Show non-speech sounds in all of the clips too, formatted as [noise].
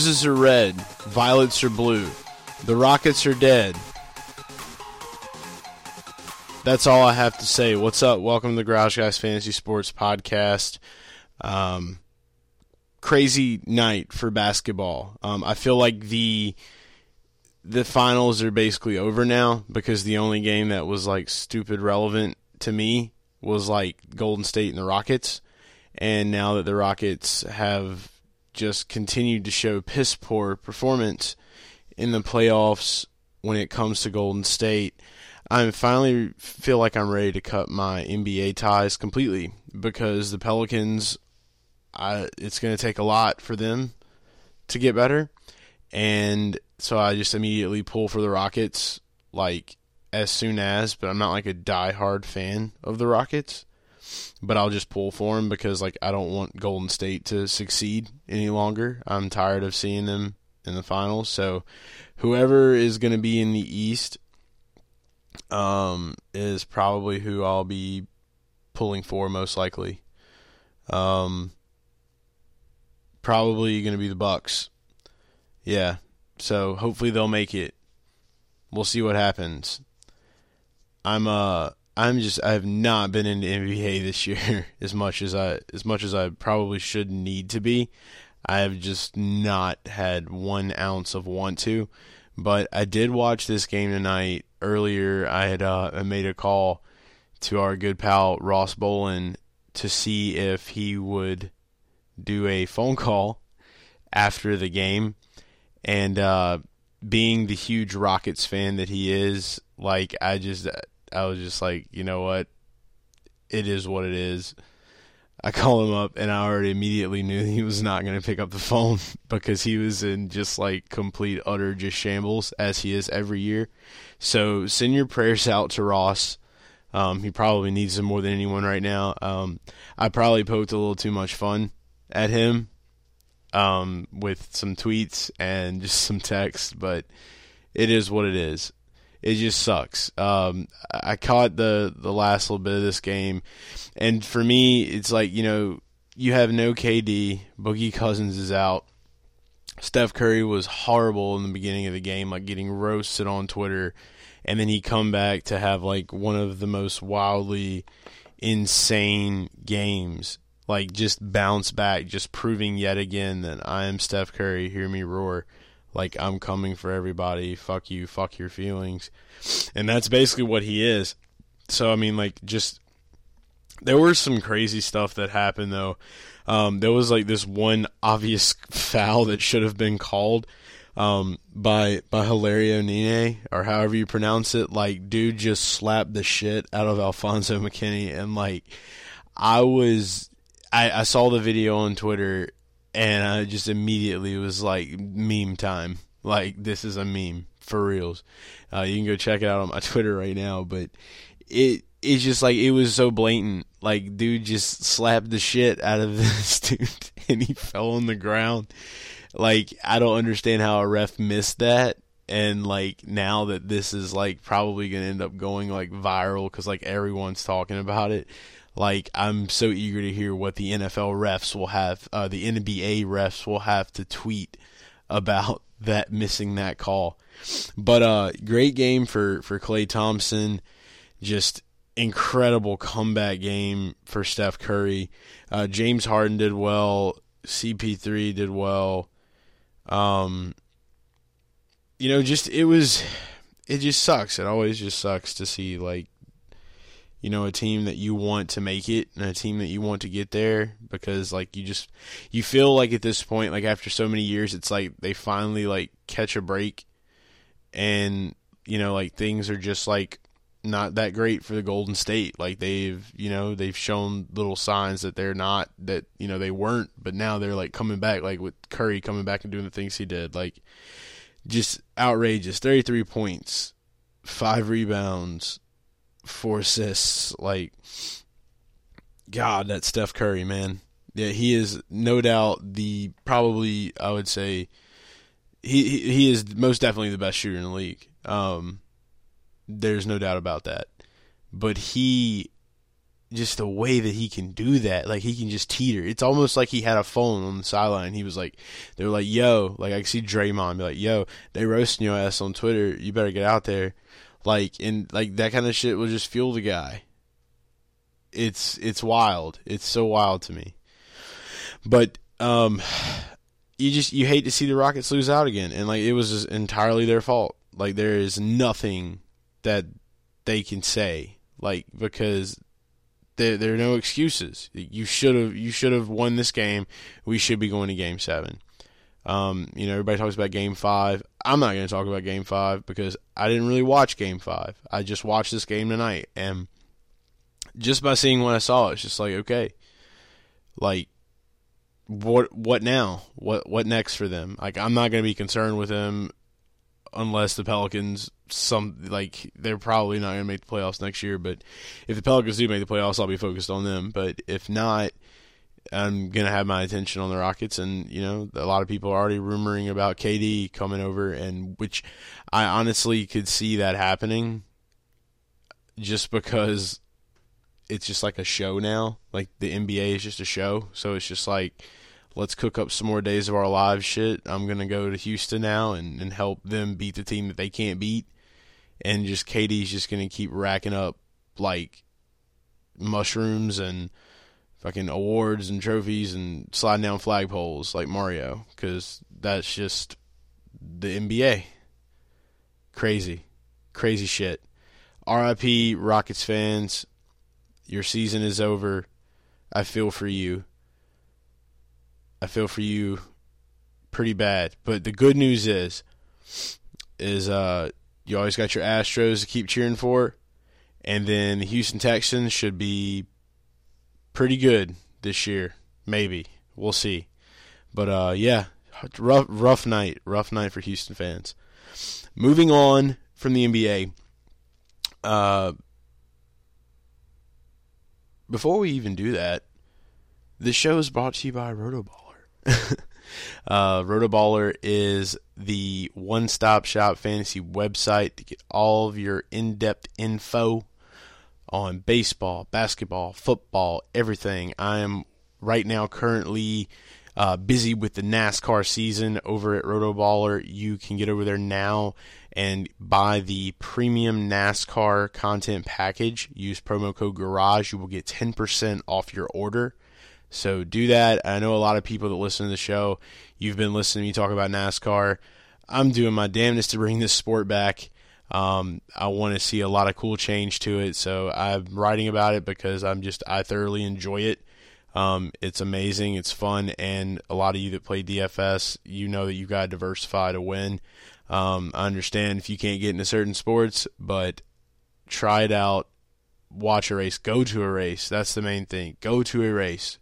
Roses are red, violets are blue. The Rockets are dead. That's all I have to say. What's up? Welcome to the Garage Guys Fantasy Sports Podcast. Um, crazy night for basketball. Um, I feel like the the finals are basically over now because the only game that was like stupid relevant to me was like Golden State and the Rockets. And now that the Rockets have just continued to show piss poor performance in the playoffs when it comes to Golden State, I finally feel like I'm ready to cut my NBA ties completely because the Pelicans, I, it's going to take a lot for them to get better. And so I just immediately pull for the Rockets, like as soon as, but I'm not like a die-hard fan of the Rockets but I'll just pull for them because like I don't want Golden State to succeed any longer. I'm tired of seeing them in the finals. So whoever is going to be in the East um, is probably who I'll be pulling for most likely. Um, probably going to be the Bucks. Yeah. So hopefully they'll make it. We'll see what happens. I'm uh I'm just I have not been into NBA this year [laughs] as much as I as much as I probably should need to be. I have just not had one ounce of want to. But I did watch this game tonight. Earlier, I had uh, I made a call to our good pal Ross Bolin to see if he would do a phone call after the game. And uh, being the huge Rockets fan that he is, like I just I was just like, you know what? It is what it is. I [laughs] call him up and I already immediately knew he was not going to pick up the phone [laughs] because he was in just like complete utter just shambles as he is every year. So send your prayers out to Ross. Um, he probably needs them more than anyone right now. Um, I probably poked a little too much fun at him um, with some tweets and [laughs] just some text, but it is what it is it just sucks. Um, I caught the the last little bit of this game, and for me, it's like you know you have no KD, Boogie Cousins is out. Steph Curry was horrible in the beginning of the game, like getting roasted on Twitter, and then he come back to have like one of the most wildly insane games. Like just bounce back, just proving yet again that I am Steph Curry. Hear me roar like I'm coming for everybody, fuck you, fuck your feelings. And that's basically what he is. So I mean like just there was some crazy stuff that happened though. Um, there was like this one obvious [laughs] foul that should have been called um, by by Hilario Nene or however you pronounce it. Like, dude just slapped the shit out of Alfonzo McKinnie and like, I was, I, I saw the video on Twitter, and I just immediately was like meme time. Like this is a meme for reals. Uh, you can go check it out on my [laughs] Twitter right now, but it it's just like it was so blatant. Like dude just slapped the shit out of [laughs] this dude and he fell on the ground. Like I don't understand how a ref missed that. And like now that this is like probably gonna end up going like viral because like everyone's talking about it like I'm so eager to hear what the NFL refs will have, uh, the NBA refs will have to tweet about [laughs] that missing that call. But uh, great game for for Klay Thompson, just incredible comeback game for Steph Curry. Uh, James Harden did well. CP3 did well. Um, you know, just it was, it just sucks. It always just sucks to see like you know, a team that you want to make it and a team that you want to get there because like you just you feel like at this point like after so many years it's like they finally like catch a break and you know like things are just like not that great for the Golden State. Like they've, you know, they've shown little signs that they're not that, you know, they weren't, but now they're like coming back like with Curry coming back and doing the things he did. Like just outrageous. 33 points, 5 rebounds, 4 assists. Like god, that Steph Curry, man. Yeah, he is no doubt the probably I would say he he, he is most definitely the best shooter in the league. Um there's no doubt about that. But he, just the way that he can do that, like he can just teeter. It's almost like he had a phone on the sideline. He was like, they were like, yo, like I see Draymond be like, yo, they roasting your ass on Twitter. You better get out there. Like, and like that kind of shit will just fuel the guy. It's, it's wild. It's so wild to me. But, um, you just, you hate to see the Rockets lose out again. And like, it was entirely their fault. Like, there is nothing that they can say, like because there there are no excuses. You should have you should have won this game. We should be going to Game Seven. Um, you know, everybody talks about Game Five. I'm not going to talk about Game Five because I didn't really watch Game Five. I just watched this game tonight, and just by seeing what I saw, it's just like okay, like what what now? What what next for them? Like I'm not going to be concerned with them unless the Pelicans some like they're probably not going to make the playoffs next year. But if the Pelicans do make the playoffs, I'll be focused on them. But if not, I'm to have my attention on the Rockets. And you know, a lot of people are already rumoring about KD coming over, and which I honestly could see that happening, just because it's just like a show now. Like the NBA is just a show, so it's just like let's cook up some more days of our lives shit. I'm gonna go to Houston now and, and help them beat the team that they can't beat and just KD's just gonna keep racking up like mushrooms and fucking awards and trophies and sliding down flagpoles like Mario because that's just the NBA. Crazy, crazy shit. RIP Rockets fans, your season is over. I feel for you. I feel for you pretty bad. But the good news is is uh you always got your Astros to keep cheering for. And then the Houston Texans should be pretty good this year. Maybe. We'll see. But uh, yeah, rough rough night. Rough night for Houston fans. Moving on from the NBA. Uh, before we even do that, the show is brought to you by Rotoballer. [laughs] Uh, Rotoballer is the one stop shop fantasy website to get all of your in depth info on baseball, basketball, football, everything. I am right now currently uh, busy with the NASCAR season over at Rotoballer. You can get over there now and buy the premium NASCAR content package. Use promo code GARAGE. You will get 10% off your order. So do that. I know a lot of people that listen to the show, you've been listening to me talk about NASCAR. I'm doing my damnedest to bring this sport back. Um, I want to see a lot of cool change to it, so I'm writing about it because I'm just I thoroughly enjoy it. Um, it's amazing, it's fun, and a lot of you that play DFS, you know that you've got to diversify to win. Um, I understand if you can't get into certain sports, but try it out. Watch a race, go to a race. That's the main thing. Go to a race.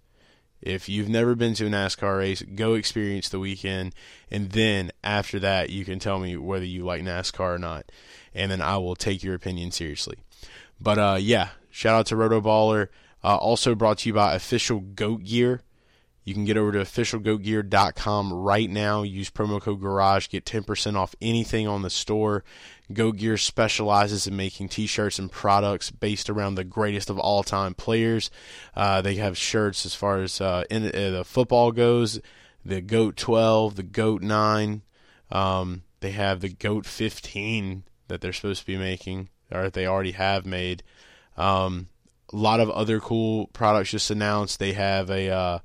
If you've never been to a NASCAR race, go experience the weekend, and then after that, you can tell me whether you like NASCAR or not, and then I will take your opinion seriously. But uh, yeah, shout out to Rotoballer. Uh, also brought to you by Official Goat Gear. You can get over to officialgoatgear.com right now. Use promo code Garage, get 10% off anything on the store. Goat Gear specializes in making t-shirts and products based around the greatest of all time players. Uh, they have shirts as far as uh, in uh, the football goes, the Goat 12, the Goat 9. Um, they have the Goat 15 that they're supposed to be making, or they already have made. Um, a lot of other cool products just announced. They have a uh,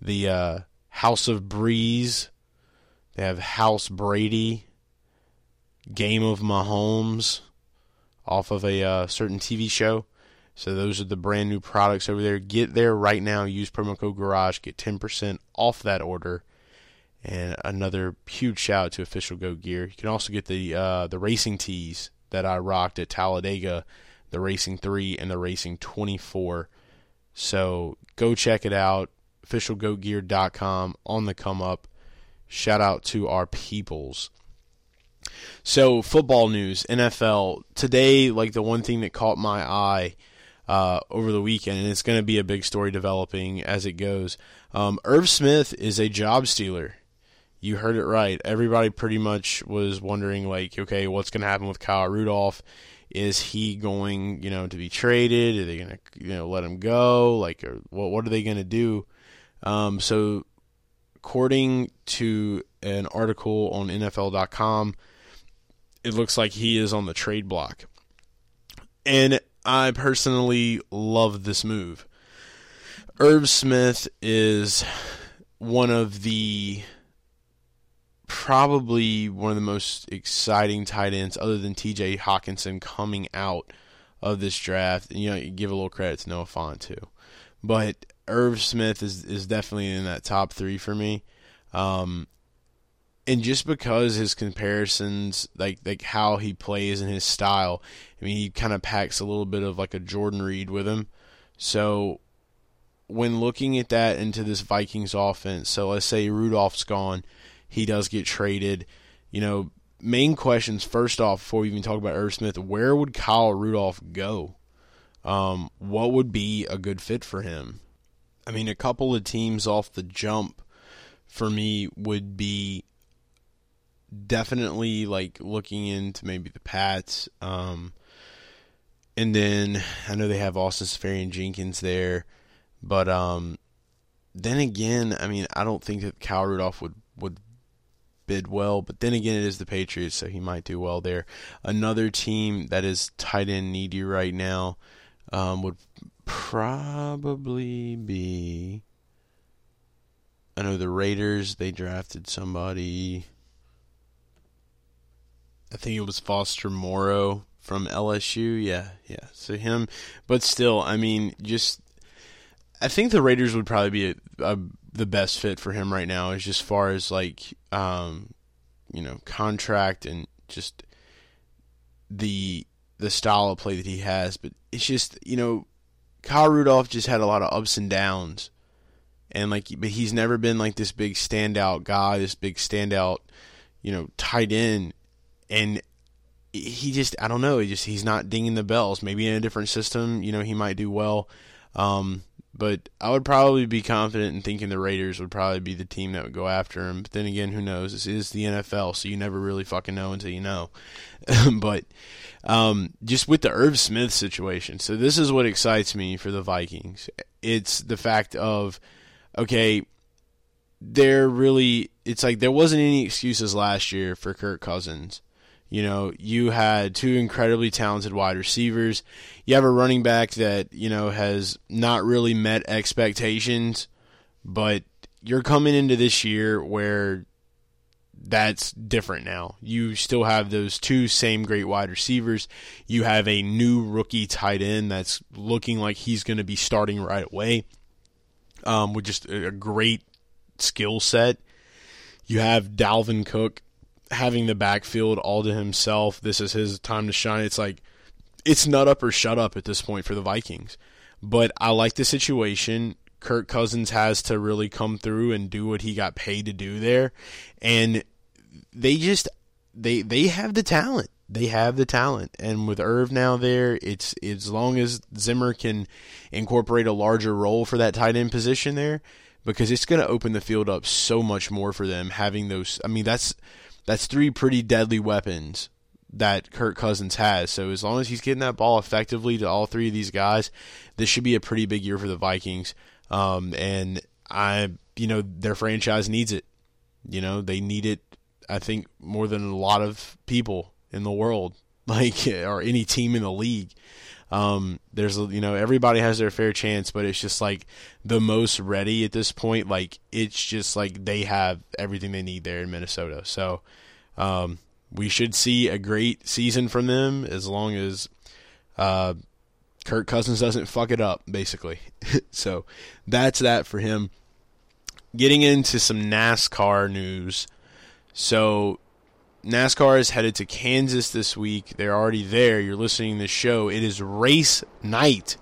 the uh, House of Breeze. They have House Brady. Game of Mahomes off of a uh, certain TV show. So those are the brand new products over there. Get there right now. Use promo code Garage. Get 10% off that order. And another huge shout out to Official Goat Gear. You can also get the uh, the racing tees that I rocked at Talladega, the Racing 3 and the Racing 24. So go check it out. OfficialGoatGear.com on the come up. Shout out to our peoples. So football news, NFL today. Like the one thing that caught my eye uh, over the weekend, and it's going to be a big story developing as it goes. Um, Irv Smith is a job stealer. You heard it right. Everybody pretty much was wondering, like, okay, what's going to happen with Kyle Rudolph? Is he going, you know, to be traded? Are they going to, you know, let him go? Like, or, what? What are they going to do? Um, so, according to an article on NFL.com, it looks like he is on the trade block. And I personally love this move. Irv Smith is one of the probably one of the most exciting tight ends other than TJ Hockenson coming out of this draft. And, you know, you give a little credit to Noah Fant too. But Irv Smith is is definitely in that top three for me. Um, and just because his comparisons, like like how he plays and his style, I mean, he kind of packs a little bit of like a Jordan Reed with him. So when looking at that into this Vikings offense, so let's say Rudolph's gone, he does get traded. You know, main questions first off before we even talk about Irv Smith, where would Kyle Rudolph go? Um, what would be a good fit for him? I mean, a couple of teams off the jump for me would be definitely like looking into maybe the Pats. Um, and then I know they have Austin Seferian-Jenkins there, but um, then again, I mean, I don't think that Kyle Rudolph would would bid well. But then again, it is the Patriots, so he might do well there. Another team that is tight end needy right now um, would probably be. I know the Raiders. They drafted somebody. I think it was Foster Moreau from LSU. Yeah, yeah. So him, but still, I mean, just I think the Raiders would probably be a, a, the best fit for him right now, is just far as like um, you know contract and just the the style of play that he has. But it's just you know Kyle Rudolph just had a lot of ups and downs, and like but he's never been like this big standout guy, this big standout you know tight end and he just I don't know he just he's not dinging the bells. Maybe in a different system, you know, he might do well. Um, but I would probably be confident in thinking the Raiders would probably be the team that would go after him. But then again, who knows? This is the NFL, so you never really fucking know until you know. [laughs] but um, just with the Irv Smith situation, so this is what excites me for the Vikings. It's the fact of okay, they're really. It's like there wasn't any excuses last year for Kirk Cousins you know, you had two incredibly talented wide receivers. You have a running back that, you know, has not really met expectations, but you're coming into this year where that's different now. You still have those two same great wide receivers. You have a new rookie tight end that's looking like he's going to be starting right away um, with just a great skill set. You have Dalvin Cook having the backfield all to himself. This is his time to shine. It's like it's nut up or shut up at this point for the Vikings. But I like the situation. Kirk Cousins has to really come through and do what he got paid to do there. And they just they they have the talent. They have the talent. And with Irv now there, it's as long as Zimmer can incorporate a larger role for that tight end position there because it's going to open the field up so much more for them having those I mean that's that's three pretty deadly weapons that Kirk Cousins has. So as long as he's getting that ball effectively to all three of these guys, this should be a pretty big year for the Vikings. Um, and I, you know, their franchise needs it. You know, they need it. I think more than a lot of people in the world, [laughs] like or any team in the league. Um, there's you know everybody has their fair chance, but it's just like the most ready at this point. Like it's just like they have everything they need there in Minnesota. So um, we should see a great season from them as long as uh, Kirk Cousins doesn't fuck it up, basically. [laughs] so that's that for him. Getting into some NASCAR news. So NASCAR is headed to Kansas this week. They're already there. You're listening to the show. It is race night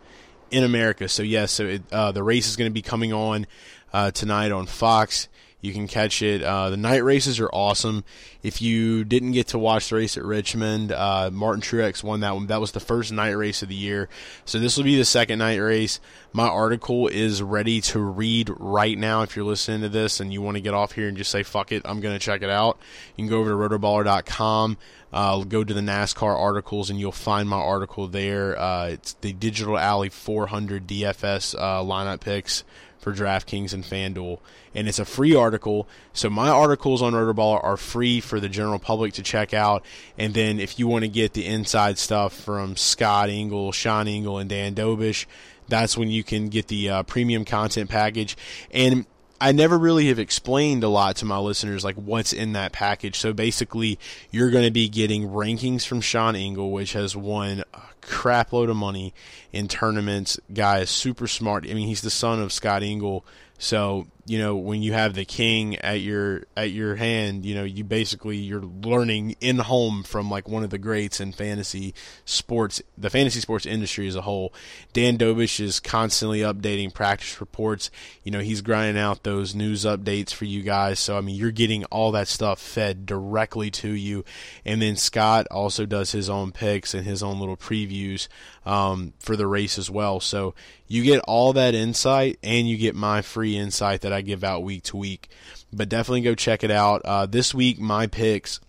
in America. So yes, so it, uh, the race is going to be coming on uh, tonight on Fox. You can catch it. Uh, the night races are awesome. If you didn't get to watch the race at Richmond, uh, Martin Truex won that one. That was the first night race of the year. So this will be the second night race. My article is ready to read right now. If you're listening to this and you want to get off here and just say, fuck it, I'm going to check it out, you can go over to rotoballer.com. Uh, go to the NASCAR articles and you'll find my article there. Uh, it's the Digital Ally 400 DFS uh, lineup picks for DraftKings and FanDuel. And it's a free article. So my articles on Rotoballer are free for the general public to check out. And then if you want to get the inside stuff from Scott Engel, Sean Engel, and Dan Dobish, that's when you can get the uh, premium content package. And I never really have explained a lot to my listeners like what's in that package. So basically, you're going to be getting rankings from Sean Engel, which has won a crapload of money in tournaments. Guy is super smart. I mean, he's the son of Scott Engel, so you know when you have the king at your at your hand, you know you basically you're learning in home from like one of the greats in fantasy sports, the fantasy sports industry as a whole. Dan Dobish is constantly updating practice reports. You know he's grinding out those news updates for you guys. So I mean you're getting all that stuff fed directly to you, and then Scott also does his own picks and his own little previews um, for the race as well. So you get all that insight and you get my free insight that I give out week to week. But definitely go check it out. Uh, this week, my picks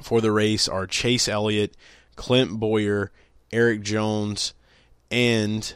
for the race are Chase Elliott, Clint Bowyer, Erik Jones, and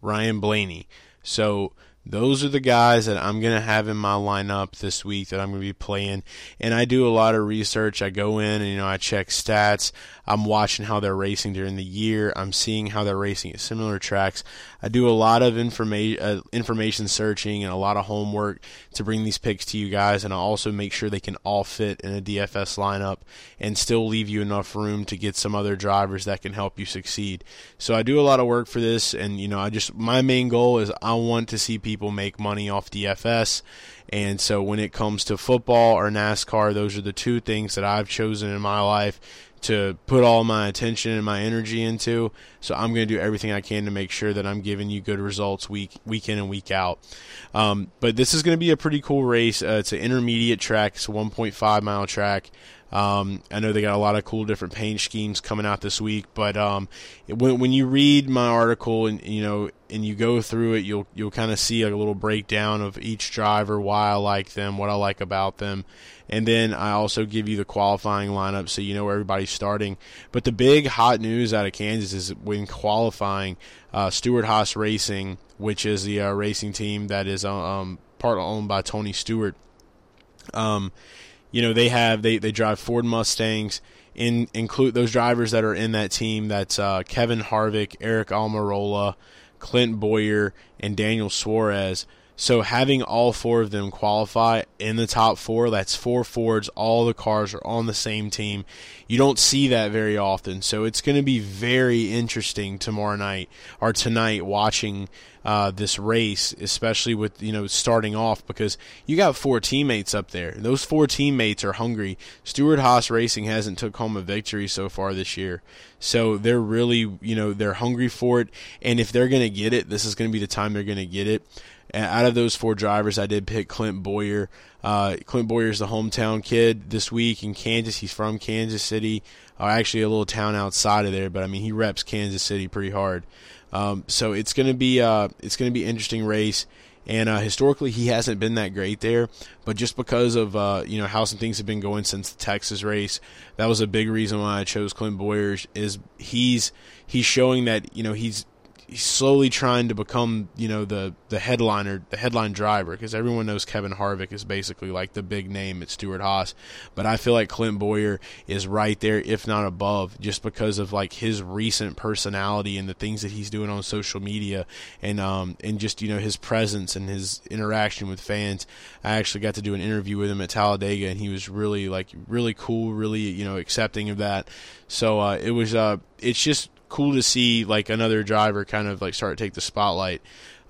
Ryan Blaney. So those are the guys that I'm going to have in my lineup this week that I'm going to be playing. And I do a lot of research. I go in and, you know, I check stats. I'm watching how they're racing during the year. I'm seeing how they're racing at similar tracks. I do a lot of information, uh, information searching and a lot of homework to bring these picks to you guys. And I also make sure they can all fit in a DFS lineup and still leave you enough room to get some other drivers that can help you succeed. So I do a lot of work for this. And, you know, I just, my main goal is I want to see people people make money off DFS. And so when it comes to football or NASCAR, those are the two things that I've chosen in my life to put all my attention and my energy into. So I'm going to do everything I can to make sure that I'm giving you good results week week in and week out. Um, but this is going to be a pretty cool race. Uh, it's an intermediate track. It's a 1.5 mile track. Um, I know they got a lot of cool different paint schemes coming out this week, but um, when when you read my article and you know and you go through it, you'll you'll kind of see a little breakdown of each driver, why I like them, what I like about them, and then I also give you the qualifying lineup so you know where everybody's starting. But the big hot news out of Kansas is when qualifying, uh, Stewart Haas Racing, which is the uh, racing team that is uh, um, part owned by Tony Stewart. Um, you know they have they they drive Ford Mustangs. In include those drivers that are in that team. That's uh, Kevin Harvick, Aric Almirola, Clint Bowyer, and Daniel Suarez. So having all four of them qualify in the top four, that's four Fords, all the cars are on the same team. You don't see that very often. So it's going to be very interesting tomorrow night or tonight watching uh, this race, especially with you know starting off because you got four teammates up there. Those four teammates are hungry. Stewart Haas Racing hasn't took home a victory so far this year, so they're really you know they're hungry for it. And if they're going to get it, this is going to be the time they're going to get it out of those four drivers, I did pick Clint Bowyer. Uh, Clint Bowyer is the hometown kid this week in Kansas. He's from Kansas City, uh, actually a little town outside of there, but I mean he reps Kansas City pretty hard. Um, so it's gonna be uh, it's gonna be interesting race. And uh, historically, he hasn't been that great there, but just because of uh, you know how some things have been going since the Texas race, that was a big reason why I chose Clint Bowyer. Is he's he's showing that you know he's he's slowly trying to become, you know, the the headliner, the headline driver, because everyone knows Kevin Harvick is basically like the big name at Stewart Haas. But I feel like Clint Bowyer is right there, if not above, just because of like his recent personality and the things that he's doing on social media, and um and just you know his presence and his interaction with fans. I actually got to do an interview with him at Talladega, and he was really like really cool, really you know accepting of that. So uh, it was uh it's just cool to see like another driver kind of like start to take the spotlight.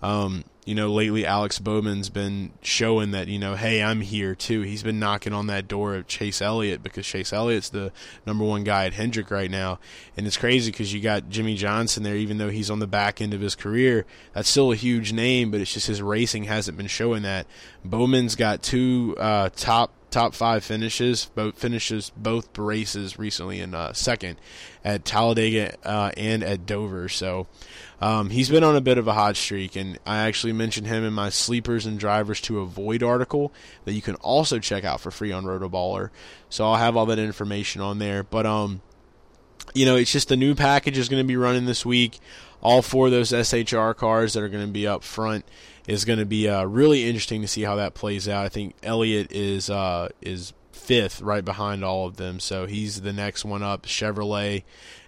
Um, you know, lately Alex Bowman's been showing that, you know, hey, I'm here too. He's been knocking on that door of Chase Elliott because Chase Elliott's the number one guy at Hendrick right now. And it's crazy because you got Jimmie Johnson there, even though he's on the back end of his career. That's still a huge name, but it's just his racing hasn't been showing that. Bowman's got two uh, top top five finishes, both finishes both races recently in uh, second at Talladega uh, and at Dover. So um, he's been on a bit of a hot streak, and I actually mentioned him in my sleepers and drivers to avoid article that you can also check out for free on Rotoballer. So I'll have all that information on there. But um, you know, it's just the new package is going to be running this week. All four of those SHR cars that are going to be up front is going to be uh, really interesting to see how that plays out. I think Elliott is uh, is fifth, right behind all of them, so he's the next one up. Chevrolet,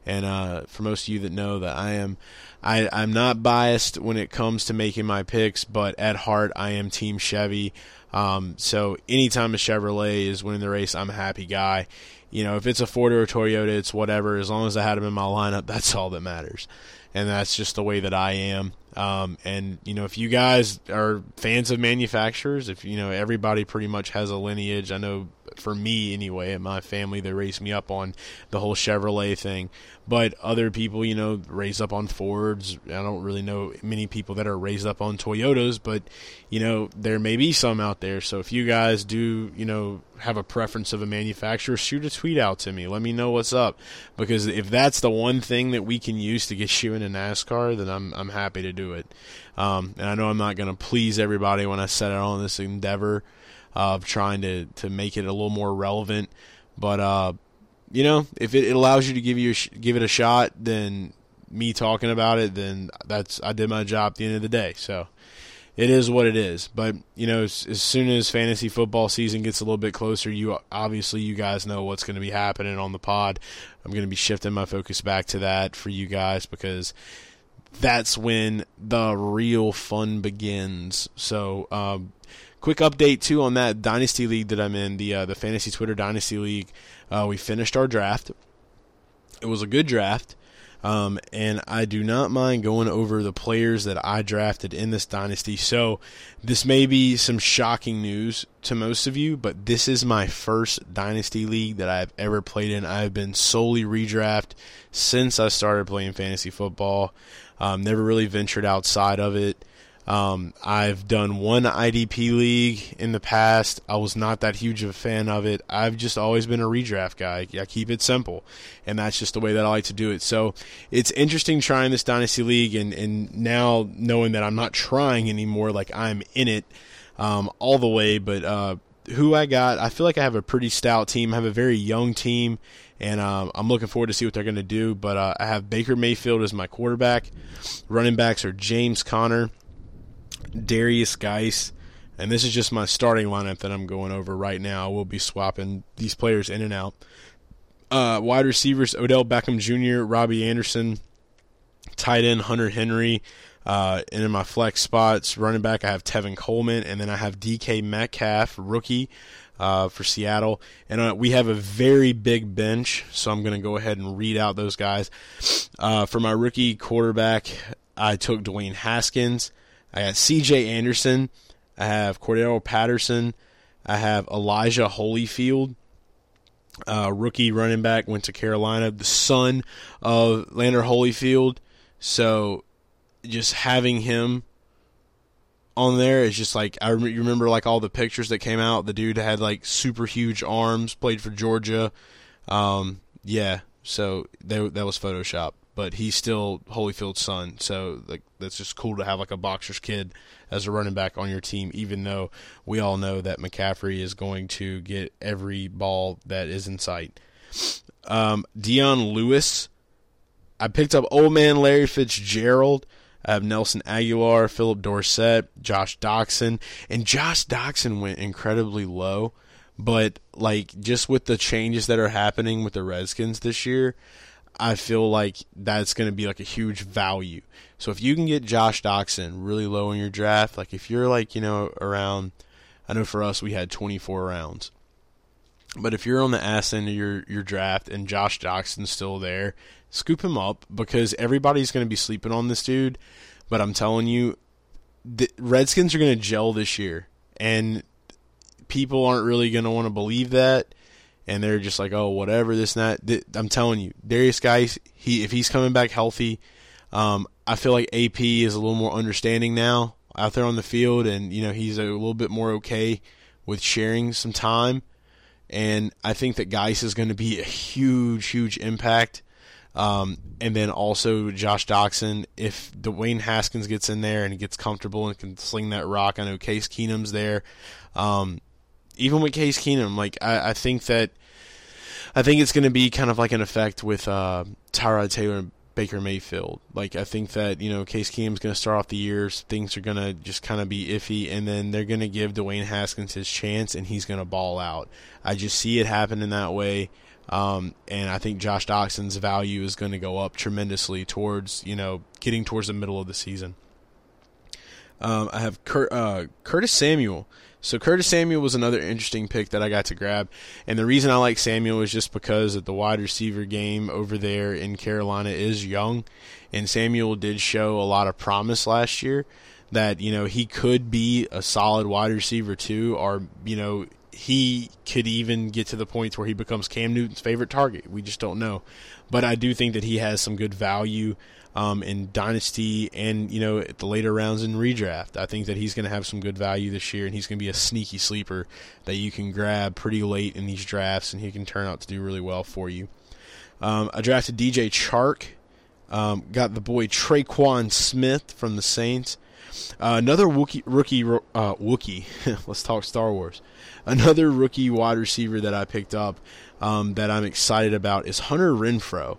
and uh, for most of you that know that I am, I, I'm not biased when it comes to making my picks, but at heart I am Team Chevy. Um, so anytime a Chevrolet is winning the race, I'm a happy guy. You know, if it's a Ford or a Toyota, it's whatever. As long as I had them in my lineup, [laughs] that's all that matters and that's just the way that I am. Um, and you know, if you guys are fans of manufacturers, if you know everybody pretty much has a lineage. I know for me anyway, in my family, they raised me up on the whole Chevrolet thing. But other people, you know, raised up on Fords. I don't really know many people that are raised up on Toyotas, but you know, there may be some out there. So if you guys do, you know, have a preference of a manufacturer, shoot a tweet out to me. Let me know what's up. Because if that's the one thing that we can use to get [laughs] you into NASCAR, then I'm I'm happy to do it. Um, and I know I'm not going to please everybody when I set out on this endeavor of trying to to make it a little more relevant. But uh, you know, if it, it allows you to give you sh- give it a shot, then me talking about it, then that's I did my job at the end of the day. So it is what it is. But you know, as, as, soon as fantasy football season gets a little bit closer, you obviously you guys know what's going to be happening on the pod. I'm going to be shifting my focus back to that for you guys because that's when the real fun begins. So um, quick update too on that dynasty league that I'm in, the uh, the fantasy Twitter dynasty league. Uh, we finished our draft. It was a good draft. Um, and I do not mind going over the players that I drafted in this dynasty. So, this may be some shocking news to most of you, but this is my first dynasty league that I've ever played in. I've been solely redraft since I started playing fantasy football. Um, never really ventured outside of it. Um, I've done one IDP league in the past. I was not that huge of a fan of it. I've just always been a redraft guy. I keep it simple, and that's just the way that I like to do it. So it's interesting trying this dynasty league, and and now knowing that I'm not trying anymore, like I'm in it um, all the way. But uh, who I got, I feel like I have a pretty stout team. I have a very young team, and um, I'm looking forward to see what they're going to do. But uh, I have Baker Mayfield as my quarterback. Running backs are James Conner. Derrius Guice, and this is just my starting lineup that I'm going over right now. We'll be swapping these players in and out. Uh, wide receivers: Odell Beckham Jr., Robbie Anderson, tight end Hunter Henry, uh, and in my flex spots, running back I have Tevin Coleman, and then I have DK Metcalf, rookie. Uh, for Seattle. And uh, we have a very big bench, so I'm going to go ahead and read out those guys. Uh, for my rookie quarterback, I took Dwayne Haskins. I got C.J. Anderson. I have Cordarrelle Patterson. I have Elijah Holyfield, uh, rookie running back, went to Carolina, the son of Evander Holyfield. So just having him on there is just like I remember like all the pictures that came out. The dude had like super huge arms, played for Georgia. Um, yeah, so they, that was Photoshop but he's still Holyfield's son. So like that's just cool to have like a boxer's kid as a running back on your team, even though we all know that McCaffrey is going to get every ball that is in sight. Um, Dion Lewis. I picked up old man Larry Fitzgerald. I have Nelson Agholor, Phillip Dorsett, Josh Doctson, and Josh Doctson went incredibly low. But like just with the changes that are happening with the Redskins this year, I feel like that's going to be like a huge value. So if you can get Josh Doctson really low in your draft, like if you're like, you know, around, I know for us we had 24 rounds. But if you're on the ass end of your, your draft and Josh Doctson's still there, scoop him up because everybody's going to be sleeping on this dude. But I'm telling you, the Redskins are going to gel this year, and people aren't really going to want to believe that. And they're just like, oh, whatever, this and that. I'm telling you, Derrius Guice, he if he's coming back healthy, um, I feel like AP is a little more understanding now out there on the field, and you know he's a little bit more okay with sharing some time. And I think that Guice is going to be a huge, huge impact. Um, and then also Josh Doctson, if Dwayne Haskins gets in there and gets comfortable and can sling that rock, I know Case Keenum's there. Um, even with Case Keenum, like I, I think that I think it's going to be kind of like an effect with uh, Tyrod Taylor and Baker Mayfield. Like I think that you know Case Keenum's going to start off the years, things are going to just kind of be iffy, and then they're going to give Dwayne Haskins his chance, and he's going to ball out. I just see it happening that way. Um, and I think Josh Doctson's value is going to go up tremendously towards you know getting towards the middle of the season. Um, I have Cur- uh, Curtis Samuel. So Curtis Samuel was another interesting pick that I got to grab, and the reason I like Samuel is just because that the wide receiver game over there in Carolina is young, and Samuel did show a lot of promise last year. That you know he could be a solid wide receiver too, or you know he could even get to the point where he becomes Cam Newton's favorite target. We just don't know, but I do think that he has some good value um, in dynasty and you know at the later rounds in redraft. I think that he's going to have some good value this year, and he's going to be a sneaky sleeper that you can grab pretty late in these drafts, and he can turn out to do really well for you. Um, I drafted DJ Chark, um, got the boy Tre'Quan Smith from the Saints. Uh, another Wookie, rookie, uh, Wookie. [laughs] let's talk Star Wars. Another rookie wide receiver that I picked up um, that I'm excited about is Hunter Renfrow.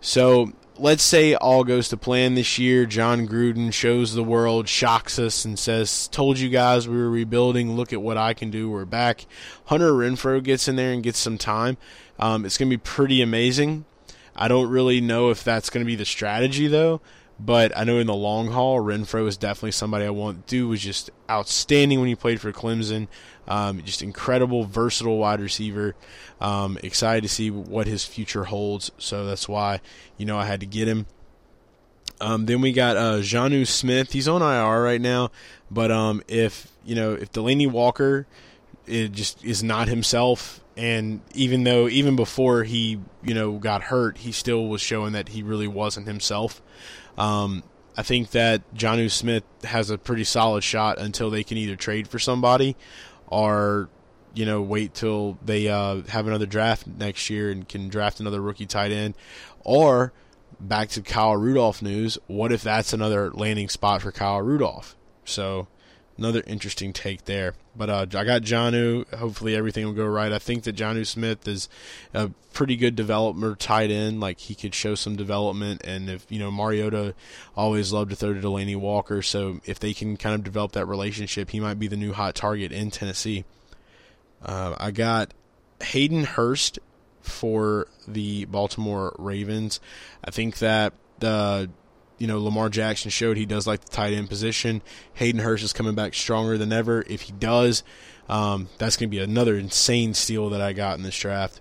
So let's say all goes to plan this year. Jon Gruden shows the world, shocks us, and says, "Told you guys we were rebuilding. Look at what I can do. We're back." Hunter Renfrow gets in there and gets some time. Um, it's going to be pretty amazing. I don't really know if that's going to be the strategy though. But I know in the long haul, Renfrow is definitely somebody I want. Dude was just outstanding when he played for Clemson. Um, just incredible, versatile wide receiver. Um, excited to see what his future holds. So that's why you know I had to get him. Um, then we got uh, Jonnu Smith. He's on IR right now, but um, if you know if Delanie Walker it just is not himself, and even though even before he you know got hurt, he still was showing that he really wasn't himself. Um, I think that Jonnu Smith has a pretty solid shot until they can either trade for somebody or you know wait till they uh, have another draft next year and can draft another rookie tight end, or back to Kyle Rudolph news. What if that's another landing spot for Kyle Rudolph? So another interesting take there. But uh, I got Jonnu. Hopefully everything will go right. I think that Jonnu Smith is a pretty good developer tight end. Like he could show some development, and if you know Mariota always loved to throw to Delanie Walker, so if they can kind of develop that relationship, he might be the new hot target in Tennessee. Uh, I got Hayden Hurst for the Baltimore Ravens. I think that the you know, Lamar Jackson showed he does like the tight end position. Hayden Hurst is coming back stronger than ever. If he does, um, that's going to be another insane steal that I got in this draft.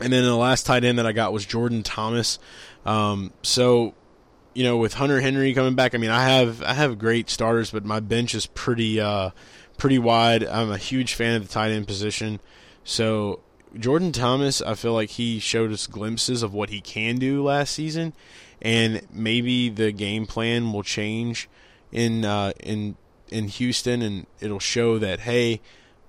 And then the last tight end that I got was Jordan Thomas. Um, so, you know, with Hunter Henry coming back, I mean, I have I have great starters, but my bench is pretty uh, pretty wide. I'm a huge fan of the tight end position. So Jordan Thomas, I feel like he showed us glimpses of what he can do last season, and maybe the game plan will change in uh, in in Houston, and it'll show that hey,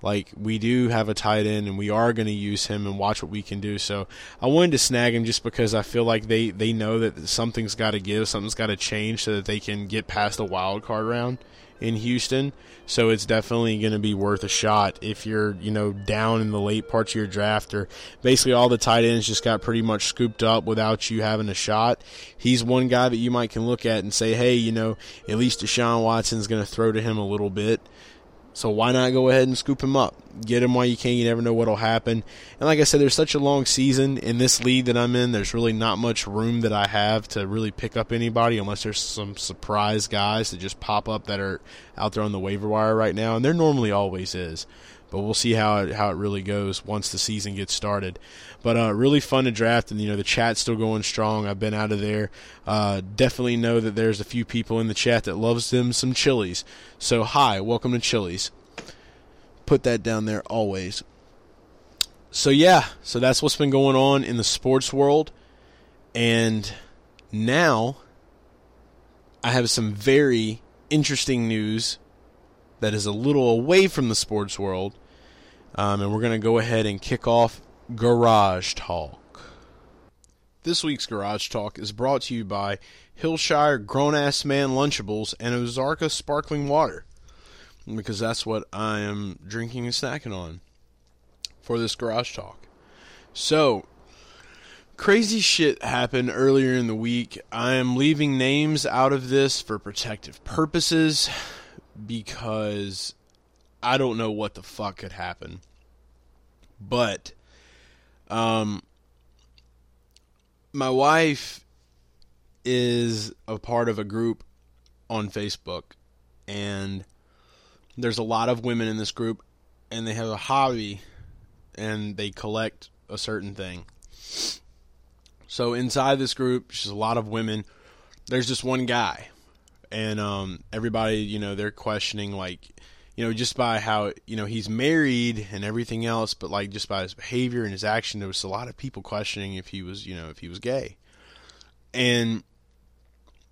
like we do have a tight end, and we are going to use him and watch what we can do. So I wanted to snag him just because I feel like they they know that something's got to give, something's got to change, so that they can get past the wild card round in Houston. So it's definitely going to be worth a shot if you're, you know, down in the late parts of your draft or basically all the tight ends just got pretty much scooped up without you having a shot. He's one guy that you might can look at and say, hey, you know, at least Deshaun Watson's going to throw to him a little bit. So why not go ahead and scoop him up? Get him while you can. You never know what'll happen. And like I said, there's such a long season in this league that I'm in. There's really not much room that I have to really pick up anybody unless there's some surprise guys that just pop up that are out there on the waiver wire right now. And there normally always is. But we'll see how it, how it really goes once the season gets started. But uh, really fun to draft, and you know the chat's still going strong. I've been out of there. Uh, definitely know that there's a few people in the chat that loves them some chilies. So hi, welcome to Chili's. Put that down there always. So yeah, so that's what's been going on in the sports world, and now I have some very interesting news that is a little away from the sports world. Um, and we're going to go ahead and kick off Garage Talk. This week's Garage Talk is brought to you by Hillshire Grown Ass Man Lunchables and Ozarka Sparkling Water. Because that's what I am drinking and snacking on for this Garage Talk. So, crazy shit happened earlier in the week. I am leaving names out of this for protective purposes because I don't know what the fuck could happen. But um my wife is a part of a group on Facebook and there's a lot of women in this group and they have a hobby and they collect a certain thing. So inside this group, there's a lot of women. There's just one guy, and um, everybody, you know, they're questioning like, you know, just by how you know he's married and everything else, but like just by his behavior and his action, there was a lot of people questioning if he was, you know, if he was gay, and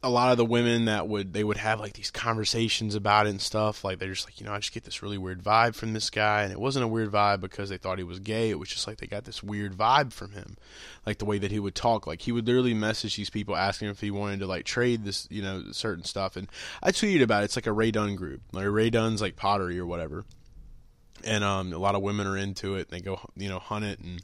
a lot of the women that would they would have like these conversations about it and stuff like they're just like you know i just get this really weird vibe from this guy and it wasn't a weird vibe because they thought he was gay it was just like they got this weird vibe from him like the way that he would talk like he would literally message these people asking if he wanted to like trade this you know certain stuff and i tweeted about it it's like a Rae Dunn group like Rae Dunn's like pottery or whatever and um a lot of women are into it and they go you know hunt it and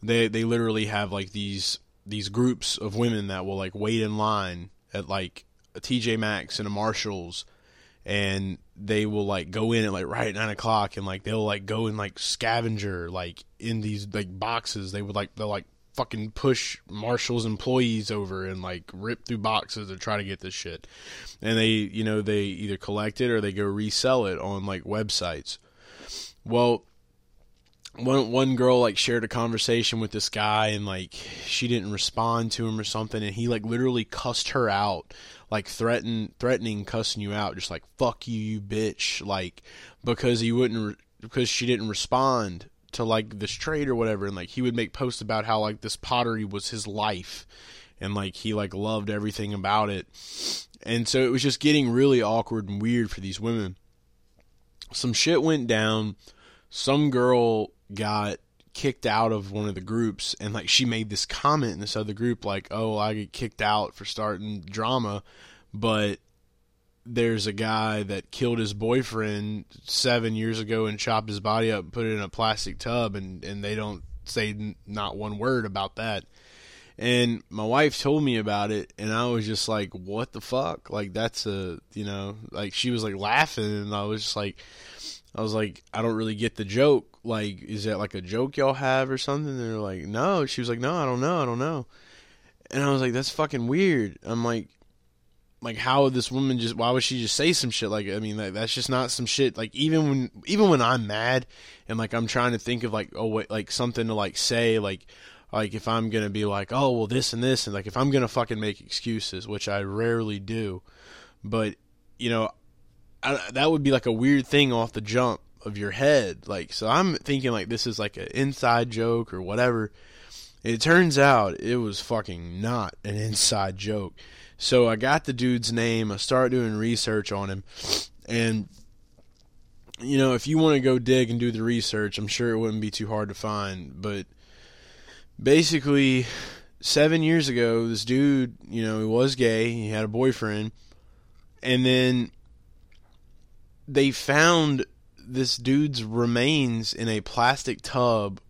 they they literally have like these these groups of women that will like wait in line at like a TJ Maxx and a Marshalls, and they will like go in at like right at nine o'clock, and like they'll like go and like scavenger like in these like boxes. They would like they'll like fucking push Marshall's employees over and like rip through boxes to try to get this shit. And they, you know, they either collect it or they go resell it on like websites. Well, one one girl like shared a conversation with this guy and like she didn't respond to him or something. And he like literally cussed her out like threaten threatening cussing you out just like fuck you you bitch like because he wouldn't re- because she didn't respond to like this trade or whatever. And like he would make posts about how like this pottery was his life. And like he like loved everything about it. And so it was just getting really awkward and weird for these women. Some shit went down. Some girl got kicked out of one of the groups and like she made this comment in this other group like oh i get kicked out for starting drama. But there's a guy that killed his boyfriend seven years ago and chopped his body up and put it in a plastic tub and and they don't say n- not one word about that. And my wife told me about it and i was just like what the fuck? Like that's a you know like she was like laughing and i was just like I was like, I don't really get the joke. Like, is that like a joke y'all have or something? And they're like, no. She was like, no, I don't know, I don't know. And I was like, that's fucking weird. I'm like, like how would this woman just? Why would she just say some shit like? I mean, like, that's just not some shit. Like even when even when I'm mad and like I'm trying to think of like oh wait like something to like say like like if I'm gonna be like oh well this and this and like if I'm gonna fucking make excuses which I rarely do, but you know I, that would be like a weird thing off the jump of your head. Like, so I'm thinking like this is like an inside joke or whatever. It turns out it was fucking not an [laughs] inside joke. So I got the dude's name. I started doing research on him, and you know, if you want to go dig and do the research, I'm sure it wouldn't be too hard to find. But basically, seven years ago, this dude, you know, he was gay. He had a boyfriend, and then they found this dude's remains in a plastic tub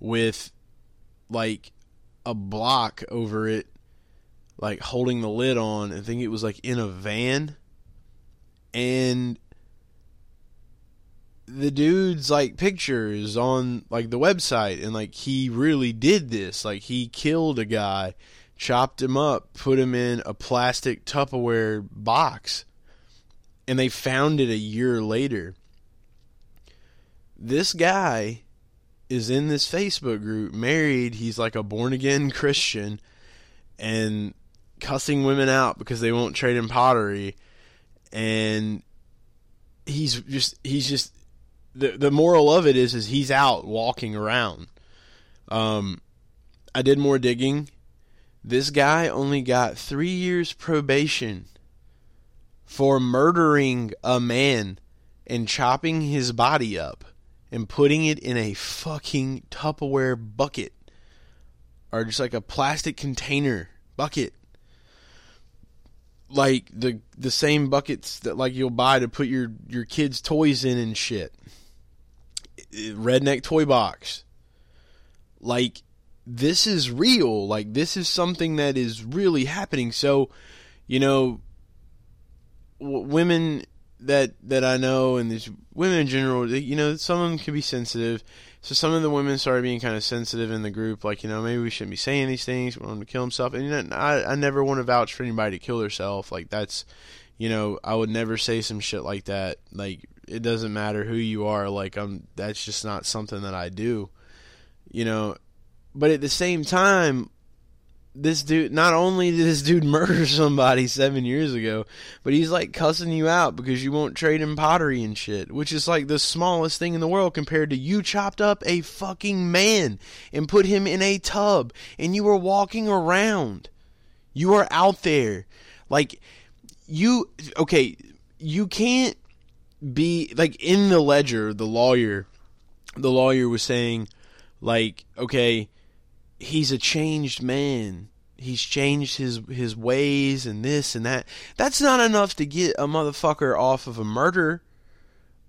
with like a block over it like holding the lid on. I think it was like in a van. And the dude's like picture is on like the website. And like he really did this. Like he killed a guy chopped him up put him in a plastic tupperware box. And they found it a year later. This guy is in this Facebook group, married. He's like a born again Christian and cussing women out because they won't trade in pottery. And he's just, he's just, the, the moral of it is, is he's out walking around. Um, I did more digging. This guy only got three years probation for murdering a man and chopping his body up and putting it in a fucking Tupperware bucket or just like a plastic container bucket. Like the the same buckets that like you'll buy to put your your kids' toys in and shit. Redneck toy box. Like this is real. Like this is something that is really happening. So, you know, w- women that that I know and these women in general, you know, some of them can be sensitive. So some of the women started being kind of sensitive in the group, like you know maybe we shouldn't be saying these things. We want to kill himself, and you know, I I never want to vouch for anybody to kill herself. Like that's, you know, I would never say some shit like that. Like it doesn't matter who you are. Like I'm that's just not something that I do. You know, but at the same time, this dude not only did this dude [laughs] murder somebody seven years ago, but he's like cussing you out because you won't trade in pottery and shit, which is like the smallest thing in the world compared to you chopped up a fucking man and put him in a tub and you were walking around. You are out there. Like you okay, you can't be like in the ledger, the lawyer the lawyer was saying like, okay, he's a changed man. He's changed his his ways and this and that. That's not enough to get a motherfucker off of a murder.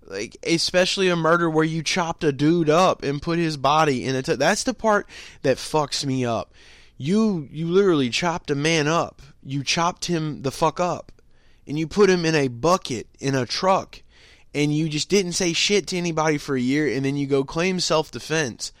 Like especially a murder where you chopped a dude up and put his body in a t- that's the part that fucks me up. You you literally chopped a man up. You chopped him the fuck up. And you put him in a bucket in a truck and you just didn't say shit to anybody for a year and then you go claim self-defense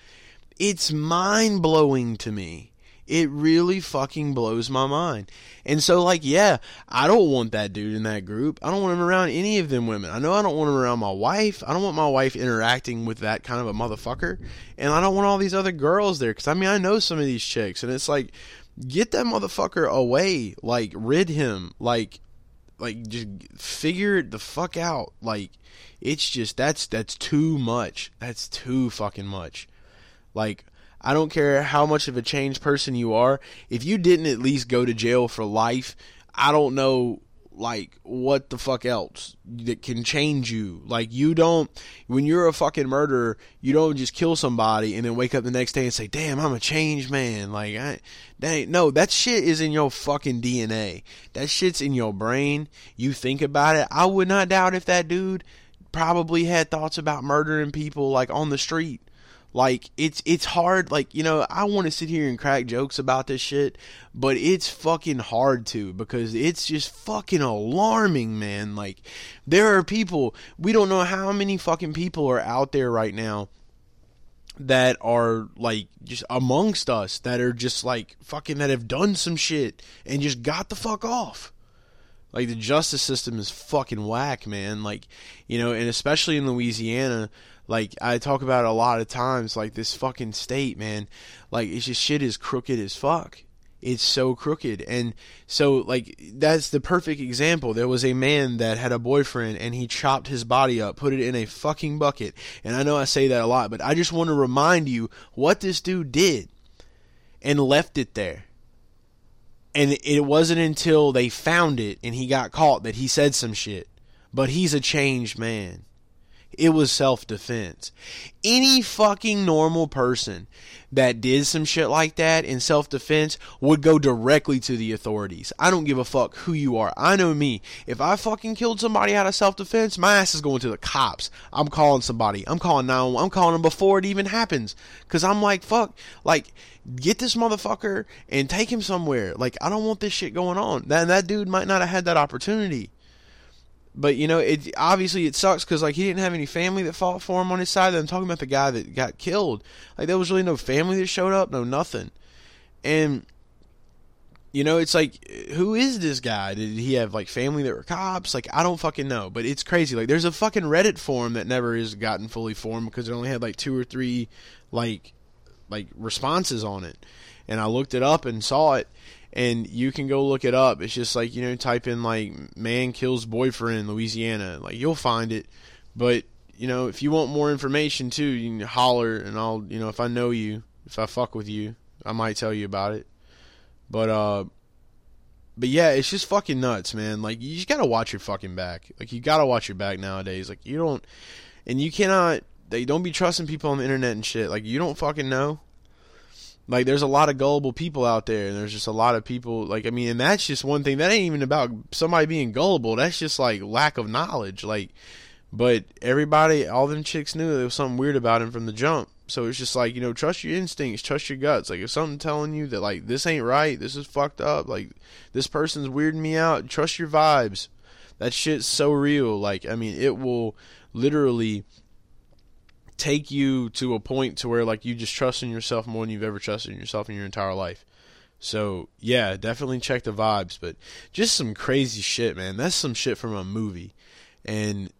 it's mind blowing to me. It really fucking blows my mind. And so, like, yeah, I don't want that dude in that group. I don't want him around any of them women. I know I don't want him around my wife. I don't want my wife interacting with that kind of a motherfucker. And I don't want all these other girls there. Because, I mean, I know some of these chicks. And it's like, get that motherfucker away. Like, rid him. Like, like, just figure it the fuck out. Like, it's just, that's, that's too much. That's too fucking much. Like, I don't care how much of a changed person you are. If you didn't at least go to jail for life, I don't know like what the fuck else that can change you. Like you don't when you're a fucking murderer, you don't just kill somebody and then wake up the next day and say, "Damn, I'm a changed man." Like I dang, no, that shit is in your fucking DNA. That shit's in your brain. You think about it. I would not doubt if that dude probably had thoughts about murdering people like on the street like it's it's hard like you know I want to sit here and crack jokes about this shit, but it's fucking hard to because it's just fucking alarming, man. Like there are people we don't know how many fucking people are out there right now that are like just amongst us that are just like fucking that have done some shit and just got the fuck off. Like the justice system is fucking whack, man. Like, you know, and especially in Louisiana, like I talk about a lot of times, like this fucking state, man. Like it's just shit is crooked as fuck. It's so crooked. And so like that's the perfect example. There was a man that had a boyfriend and he chopped his body up, put it in a fucking bucket. And I know I say that a lot, but I just want to remind you what this dude did and left it there. And it wasn't until they found it and he got caught that he said some shit. But he's a changed man. It was self defense. Any fucking normal person that did some shit like that in self defense would go directly to the authorities. I don't give a fuck who you are. I know me. If I fucking killed somebody out of self defense, my ass is going to the cops. I'm calling somebody. I'm calling 911. I'm calling them before it even happens. Cause I'm like, fuck, like, get this motherfucker and take him somewhere. Like, I don't want this shit going on. That, that dude might not have had that opportunity. But you know, it obviously it sucks because like he didn't have any family that fought for him on his side. I'm talking about the guy that got killed. Like there was really no family that showed up, no nothing. And you know, it's like, who is this guy? Did he have like family that were cops? Like, I don't fucking know. But it's crazy. Like, there's a fucking Reddit forum that never has gotten fully formed because it only had like two or three like like responses on it. And I looked it up and saw it, and you can go look it up. It's just like you know, type in like man kills boyfriend Louisiana, like you'll find it. But you know, if you want more information too, you can holler, and I'll you know if I know you, if I fuck with you, I might tell you about it. But uh but yeah, it's just fucking nuts, man. Like you just gotta watch your fucking back. Like you gotta watch your back nowadays. Like you don't and you cannot they don't be trusting people on the internet and shit. Like you don't fucking know. Like there's a lot of gullible people out there and there's just a lot of people like I mean and that's just one thing. That ain't even about somebody being gullible. That's just like lack of knowledge. Like but everybody all them chicks knew there was something weird about him from the jump. So it's just like, you know, trust your instincts, trust your guts. Like if something telling you that like this ain't right, this is fucked up, like this person's weirding me out, trust your vibes. That shit's so real. Like, I mean, it will literally take you to a point to where like you just trust in yourself more than you've ever trusted in yourself in your entire life. So yeah, definitely check the vibes, but just some crazy shit, man. That's some shit from a movie. And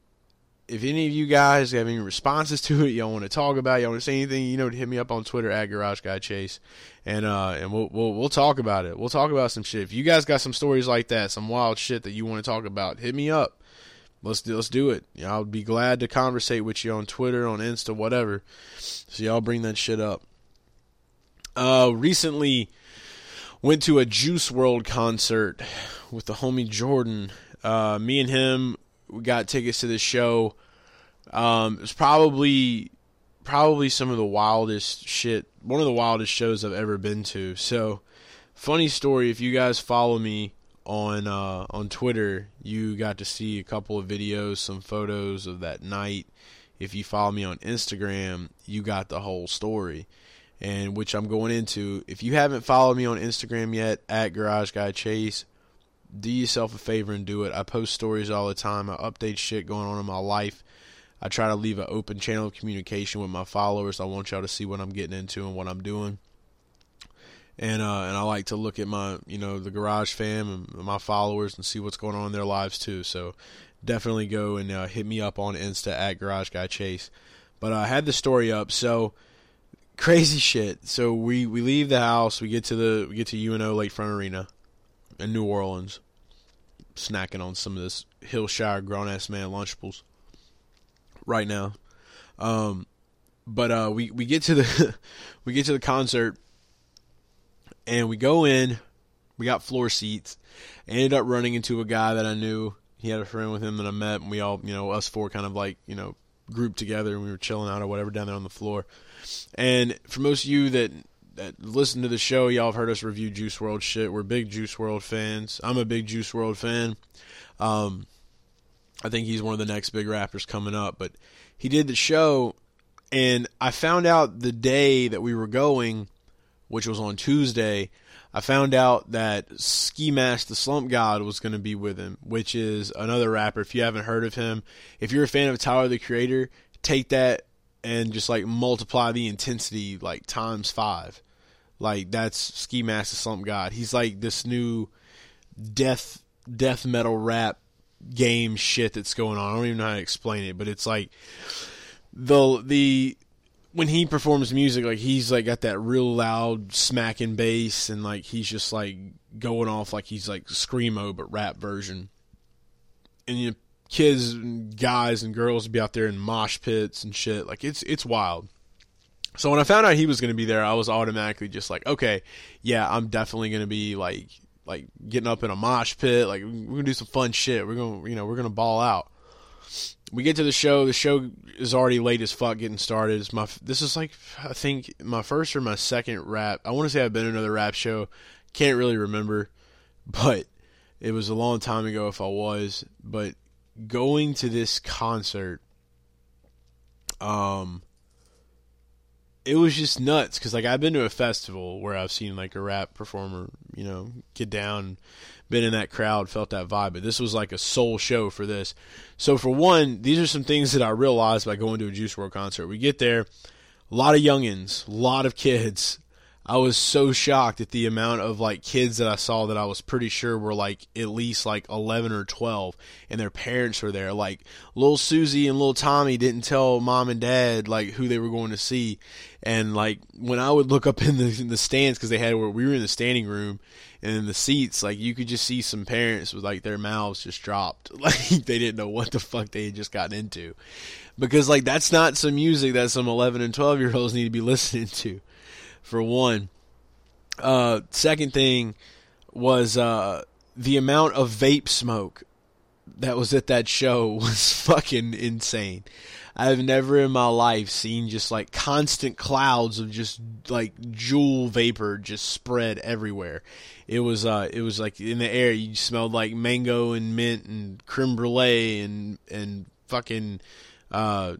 if any of you guys have any responses [laughs] to it, y'all want to talk about, y'all want to say anything, you know, hit me up on Twitter at Garage Guy Chase, and uh, and we'll we'll we'll talk about it. We'll talk about some shit. If you guys got some stories like that, some wild shit that you want to talk about, hit me up. Let's do let's do it. I'll be glad to conversate with you on Twitter, on Insta, whatever. So y'all bring that shit up. Uh, recently went to a Juice WRLD concert with the homie Jordan. Uh, me and him we got tickets to this show. Um, it was probably probably some of the wildest shit, one of the wildest shows I've ever been to. So, funny story. If you guys follow me on uh, on Twitter, you got to see a couple of videos, some photos of that night. If you follow me on Instagram, you got the whole story, and which I'm going into. If you haven't followed me on Instagram yet, at Garage Guy Chase, do yourself a favor and do it. I post stories all the time. I update shit going on in my life. I try to leave an open channel of communication with my followers. I want y'all to see what I'm getting into and what I'm doing. And uh, and I like to look at my you know the garage fam and my followers and see what's going on in their lives too. So definitely go and uh, hit me up on Insta at Garage Guy Chase. But I had the story up so crazy [laughs] shit. So we we leave the house. We get to the we get to UNO Lakefront Arena in New Orleans, snacking on some of this Hillshire grown ass man Lunchables right now. Um, but uh, we we get to the [laughs] we get to the concert, and we go in. We got floor seats. ended up running into a guy that I knew. He had a friend with him that I met, and we all, you know, us four kind of like, you know, grouped together, and we were chilling out or whatever down there on the floor. And for most of you that that listen to the show, y'all have heard us review Juice WRLD shit. We're big Juice WRLD fans. I'm a big Juice WRLD fan. Um, I think he's one of the next big rappers coming up. But he did the show, and I found out the day that we were going, which was on Tuesday. I found out that Ski Mask the Slump God was going to be with him, which is another rapper. If you haven't heard of him, if you're a fan of Tyler the Creator, take that and just like multiply the intensity like times five. Like that's Ski Mask the Slump God. He's like this new death death metal rap game shit that's going on. I don't even know how to explain it, but it's like the the when he performs music, like he's like got that real loud smacking bass, and like he's just like going off like he's like screamo but rap version. And you know, kids, and guys, and girls be out there in mosh pits and shit. Like it's it's wild. So when I found out he was going to be there, I was automatically just like, okay, yeah, I'm definitely going to be like like getting up in a mosh pit. Like we're gonna do some fun shit. We're gonna you know we're gonna ball out. We get to the show. The show is already late as fuck getting started. It's my this is like I think my first or my second rap. I want to say I've been another rap show. Can't really remember, [laughs] but it was a long time ago if I was. But going to this concert, um, it was just nuts because like I've been to a festival where I've seen like a rap performer, you know, get down, been in that crowd, felt that vibe. But this was like a soul show for this. So for one, these are some things that I realized by going to a Juice WRLD concert. We get there, a lot of youngins, a lot of kids. I was so shocked at the amount of like kids that I saw that I was pretty sure were like at least like 11 or 12 and their parents were there. Like little Susie and little Tommy didn't tell mom and dad like who they were going to see. And like when I would look up in the in the stands cuz they had where we were in the standing room and in the seats like you could just see some parents with like their mouths just dropped. [laughs] Like they didn't know what the fuck they had just gotten into. Because like that's not some music that some 11 and 12 year olds need to be [laughs] listening to for one. Uh, second thing was uh, the amount of vape smoke that was at that show [laughs] was fucking insane. I've never in my life seen just like constant clouds of just like Juul vapor just spread everywhere. It was uh it was like in the air you smelled like mango and mint and creme brulee and and fucking uh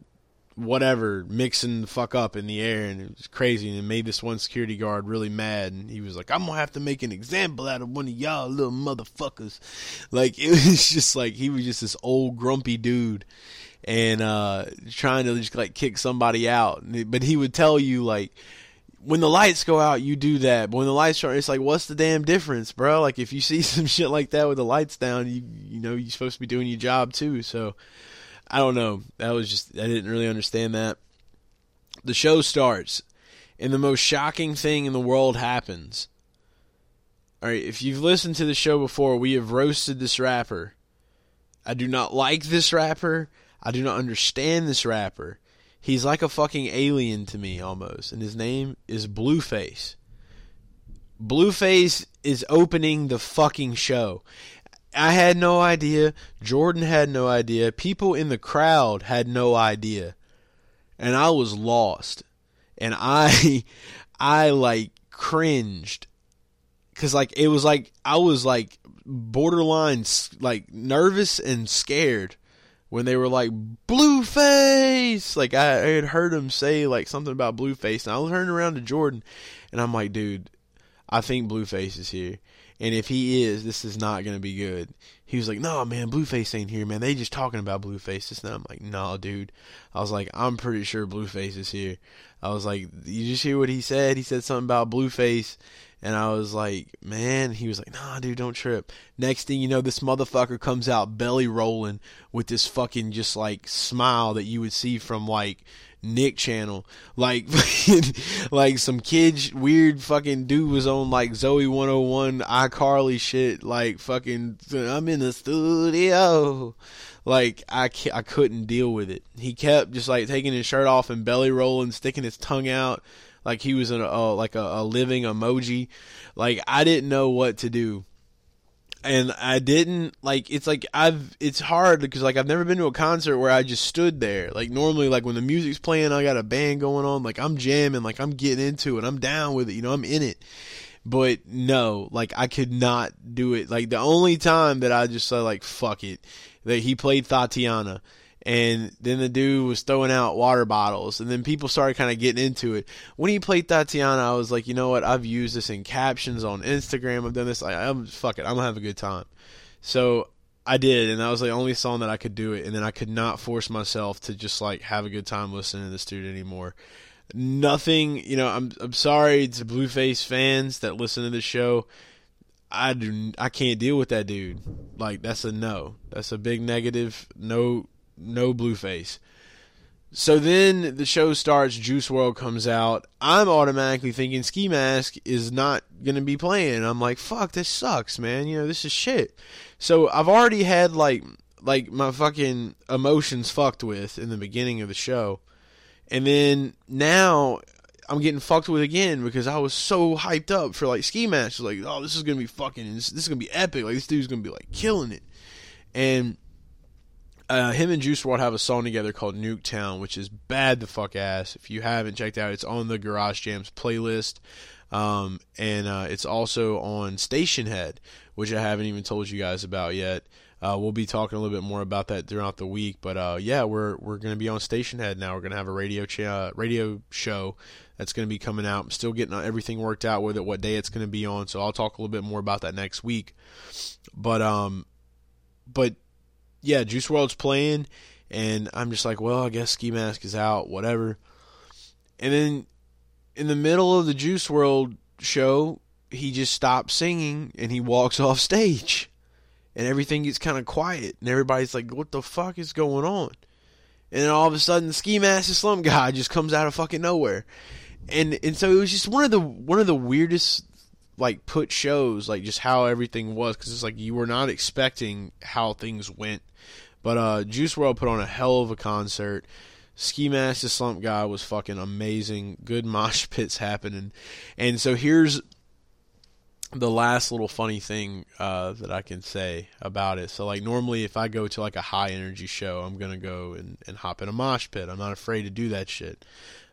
whatever mixing the fuck up in the air and it was crazy and it made this one security guard really mad and he was like i'm gonna have to make an example out of one of y'all little motherfuckers like [laughs] it was just like he was just this old grumpy dude and uh trying to just like kick somebody out but he would tell you like when the lights go out, you do that. But when the lights are, it's like, what's the damn difference, bro? Like, if you see [laughs] some shit like that with the lights down, you you know you're supposed to be doing your job too. So, I don't know. That was just I didn't really understand that. The show starts, and the most shocking thing in the world happens. All right, if you've listened to the show before, we have roasted this rapper. I do not like this rapper. I do not understand this rapper. He's like a fucking alien to me almost, and his name is Blueface. Blueface is opening the fucking show. I had no idea. Jordan had no idea. People in the crowd had no idea. And I was lost. And I [laughs] I like cringed cuz like it was like I was like borderline like nervous and scared when they were like Blueface. Like I, I had heard him say like something about Blueface and I was turning around to Jordan and I'm like, dude, I think Blueface is here. And if he is, this is not to be good. He was like, no, man, Blueface ain't here, man. They just talking about Blueface. And I'm like, no, dude. I was like, I'm pretty sure Blueface is here. I was like, you just hear what he said? He said something about Blueface. And I was like, man, he was like, nah, dude, don't trip. Next thing you know, this motherfucker comes out belly rolling with this fucking just like smile that you would see from like Nick channel. Like, [laughs] like some kid, weird fucking dude was on like Zoey 101, iCarly shit. Like, fucking, I'm in the studio. Like, I, I couldn't deal with it. He kept just like taking his shirt off and belly rolling, sticking his tongue out like he was a, a like a, a living emoji. Like, I didn't know what to do and I didn't like it's like I've it's hard because like I've never been to a concert where I just stood there. Like normally like when the music's playing I got a band going on, like I'm jamming, like I'm getting into it. I'm down with it, you know, I'm in it. But no, like I could not do it. Like the only time that I just said like fuck it that he played Thotiana and then the dude was throwing out water bottles. And then people started kind of getting into it. When he played Thotiana i was like you know what? I've used this in captions on instagram. I've done this. Like i'm fuck it. I'm gonna have a good time. So i did. And that was the only song that i could do it. And then i could not force myself to just like have a good time listening to this dude anymore. Nothing you know i'm i'm sorry to blueface fans that listen to the show. I do I can't deal with that dude. Like that's a no. That's a big negative. No no Blueface. So then the show starts, Juice WRLD comes out. I'm automatically thinking Ski Mask is not going to be playing. I'm like, fuck, this sucks, man. You know, this is shit. So I've already had like like my fucking emotions fucked with in the beginning of the show. And then now I'm getting fucked with again because I was so hyped up for like Ski Mask. Like, oh, this is to be fucking this, is to be epic. Like this dude's to be like killing it. And uh, him and Juice WRLD have a song together called Nuketown, which is bad the fuck ass. If you haven't checked out, it's on the Garage Jams playlist. Um, and uh, it's also on Stationhead, which I haven't even told you guys about yet. Uh, we'll be talking a little bit more about that throughout the week, but uh, yeah, we're we're going to be on Stationhead now. We're going to have a radio ch- uh, radio show that's going to be coming out. I'm still getting everything worked out with it, what day it's going to be on. So I'll talk a little bit more about that next week. But um, but yeah, Juice WRLD's playing, and I'm just like, well, I guess Ski Mask is out, whatever. And then in the middle of the Juice WRLD show, he just stops singing and he walks [laughs] off stage, and everything gets kind of quiet, and everybody's like, "What the fuck is going on?" And then all of a sudden, the ski mask slump guy just comes out of fucking nowhere, and and so it was just one of the one of the weirdest like put shows, like just how everything was, because it's like you were not expecting how things went. But uh, Juice WRLD put on a hell of a concert. Ski Mask the Slump Guy was fucking amazing. Good [laughs] mosh pits happening. And so here's the last little funny thing uh, that I can say about it. So like normally if I go to like a high energy show, I'm gonna go and, and hop in a mosh pit. I'm not afraid to do that shit.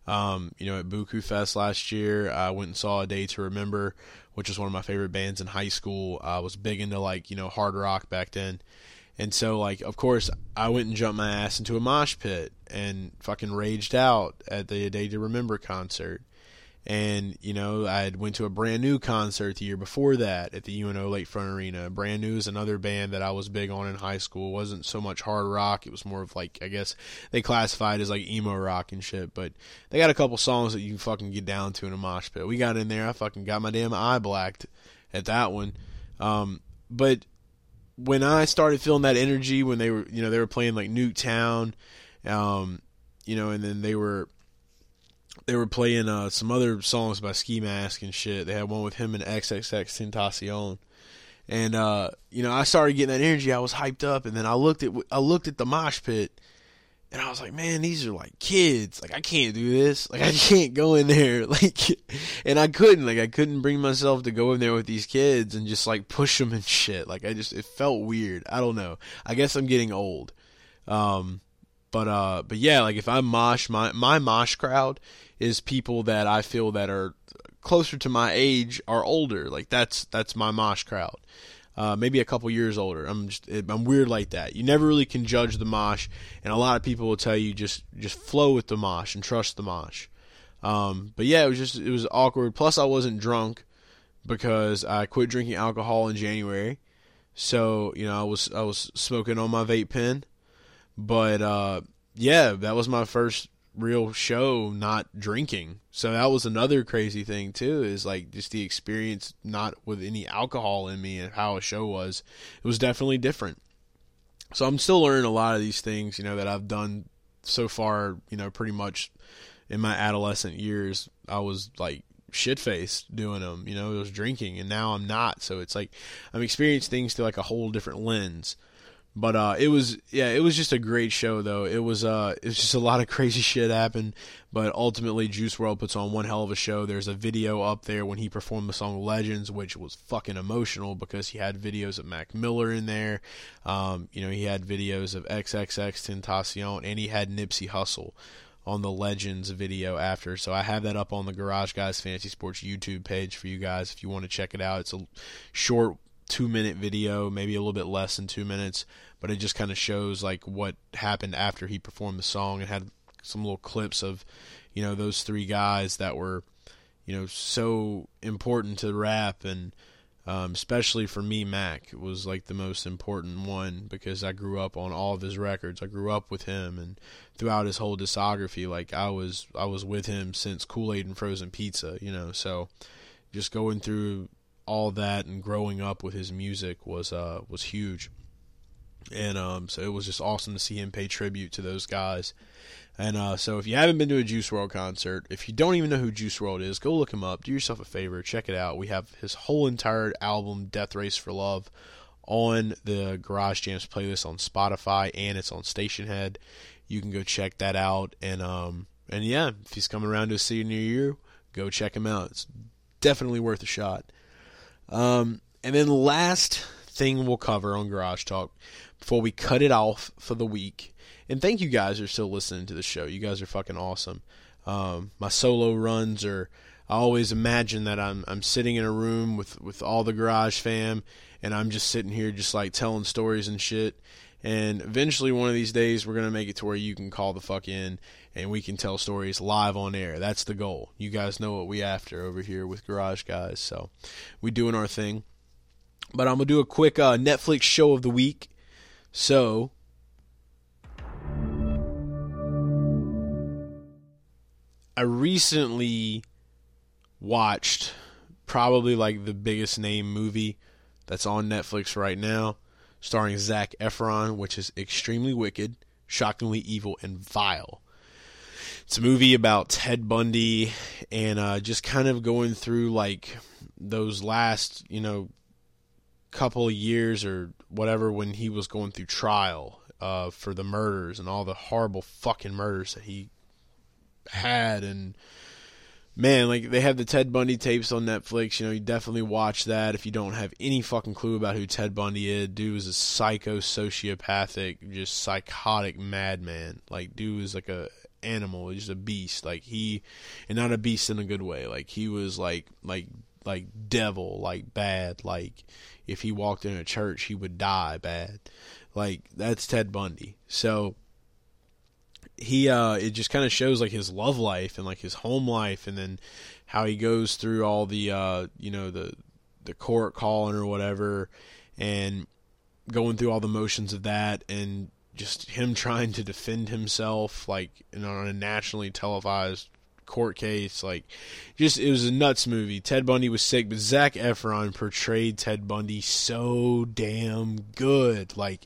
Um, you know, at Buku Fest last year, I went and saw A Day to Remember, which was one of my favorite bands in high school. I was big into like, you know, hard rock back then. And so, like, of course, I went and jumped my ass into a mosh pit and fucking raged out at the Day to Remember concert. And you know, I had went to a brand new concert the year before that at the UNO Lakefront Arena. Brand New is another band that I was big on in high school. It wasn't so much hard rock; it was more of like I guess they classified as like emo rock and shit. But they got a couple songs that you can fucking get down to in a mosh pit. We got in there. I fucking got my damn eye blacked at that one. Um, but when I started feeling that energy when they were, you know, they were playing like Nuketown, um, you know, and then they were they were playing uh, some other songs by Ski Mask and shit. They had one with him and XXXTentacion. And uh, you know, I started getting that energy. I was hyped up, and then I looked at I looked at the mosh pit, and I was like, man, these are like kids. Like I can't do this. Like I can't go in there. [laughs] Like, and I couldn't. Like I couldn't bring myself to go in there with these kids and just like push them and shit. Like I just it felt weird. I don't know. I guess I'm getting old. Um, but uh, but yeah, like if I mosh my my mosh crowd is people that I feel that are closer to my age are older. Like that's that's my mosh crowd. Uh, maybe a couple years older. I'm just I'm weird like that. You never really can judge the mosh, and a lot of people will tell you just just flow with the mosh and trust the mosh. Um, but yeah, it was just it was awkward. Plus, I wasn't drunk because I quit drinking alcohol in January. So you know I was I was smoking on my vape pen, but uh, yeah, that was my first real show not drinking. So that was another crazy thing too is like just the experience not with any alcohol in me and how a show was. It was definitely different. So I'm still learning a lot of these things, you know, that I've done so far, you know, pretty much in my adolescent years. I was like shit faced doing them, you know, I was drinking and now I'm not. So it's like I'm experiencing things through like a whole different lens. But uh, it was yeah, it was just a great show though. It was uh, it was just a lot of [laughs] crazy shit happened. But ultimately, Juice WRLD puts on one hell of a show. There's a video up there when he performed the song Legends, which was fucking emotional because he had videos of Mac Miller in there. Um, you know, he had videos of XXXTentacion, and he had Nipsey Hussle on the Legends video after. So I have that up on the Garage Guys Fantasy Sports YouTube page for you guys if you want to check it out. It's a short two minute video, maybe a little bit less than two minutes, but it just kind of shows like what happened after he performed the song and had some little clips of, you know, those three guys that were, you know, so important to rap and um, especially for me, Mac was like the most important one because I grew up on all of his records. I grew up with him, and throughout his whole discography, like I was, I was with him since Kool Aid and Frozen Pizza, you know. So, just going through all that and growing up with his music was uh, was huge. And um, so it was just awesome to see him pay tribute to those guys. And uh, so if you haven't been to a Juice WRLD concert, if you don't even know who Juice WRLD is, go look him up. Do yourself a favor, check it out. We have his whole entire album, Death Race for Love, on the Garage Jams playlist on Spotify and it's on Stationhead. You can go check that out. And um, and yeah, if he's coming around to a city near you, go check him out. It's definitely worth a shot. Um, and then last thing we'll cover on Garage Talk before we cut it off for the week. And thank you guys are still listening to the show. You guys are fucking awesome. Um, my solo runs are. I always imagine that I'm I'm sitting in a room with with all the garage fam, and I'm just sitting here just like telling stories and shit. And eventually, one of these days, we're gonna make it to where you can call the fuck in and we can tell stories live on air. That's the goal. You guys know what we after over here with Garage Guys. So we doing our thing. But I'm gonna do a quick uh, Netflix show of the week. So I recently watched probably like the biggest name movie that's on Netflix right now, starring Zac Efron, which is extremely wicked, shockingly evil, and vile. It's a movie about Ted Bundy and uh, just kind of going through like those last, you know, couple years or whatever when he was going through trial uh, for the murders and all the horrible fucking murders that he had and man, like they have the Ted Bundy tapes on Netflix. You know, you definitely watch that if you don't have any fucking clue about who Ted Bundy is. Dude was a psycho, sociopathic, just psychotic madman. Like, dude was like a animal, just a beast. Like he, and not a beast in a good way. Like he was like like like devil, like bad. Like if he walked in a church, he would die bad. Like that's Ted Bundy. So he uh it just kind of shows like his love life and like his home life and then how he goes through all the uh you know the the court calling or whatever and going through all the motions of that and just him trying to defend himself like on a nationally televised court case like just it was a nuts movie ted bundy was sick but zac efron portrayed ted bundy so damn good like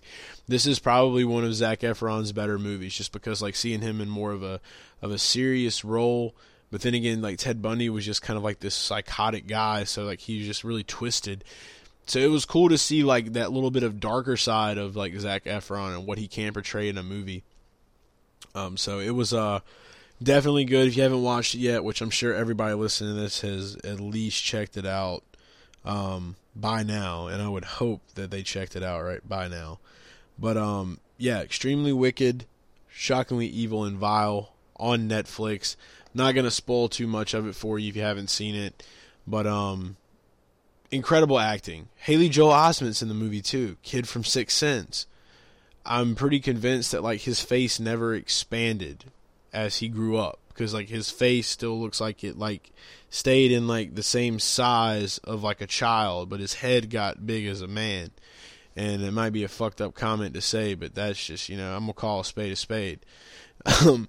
this is probably one of Zac Efron's better movies, just because like seeing him in more of a of a serious role. But then again, like Ted Bundy was just kind of like this psychotic guy, so like he was just really twisted. So it was cool to see like that little bit of darker side of like Zac Efron and what he can portray in a movie. Um, so it was uh definitely good. If you haven't watched it yet, which I'm sure everybody listening to this has at least checked it out um, by now, and I would hope that they checked it out right by now. But um, yeah, extremely wicked, shockingly evil and vile on Netflix. Not gonna spoil too much of it for you if you haven't seen it, but um, incredible acting. Haley Joel Osment's in the movie too. Kid from Sixth Sense. I'm pretty convinced that like his face never expanded as he grew up because like his face still looks like it like stayed in like the same size of like a child, but his head got big as a man and it might be a fucked up comment to say, but that's just you know I'm gonna call a spade a spade. [laughs] Um,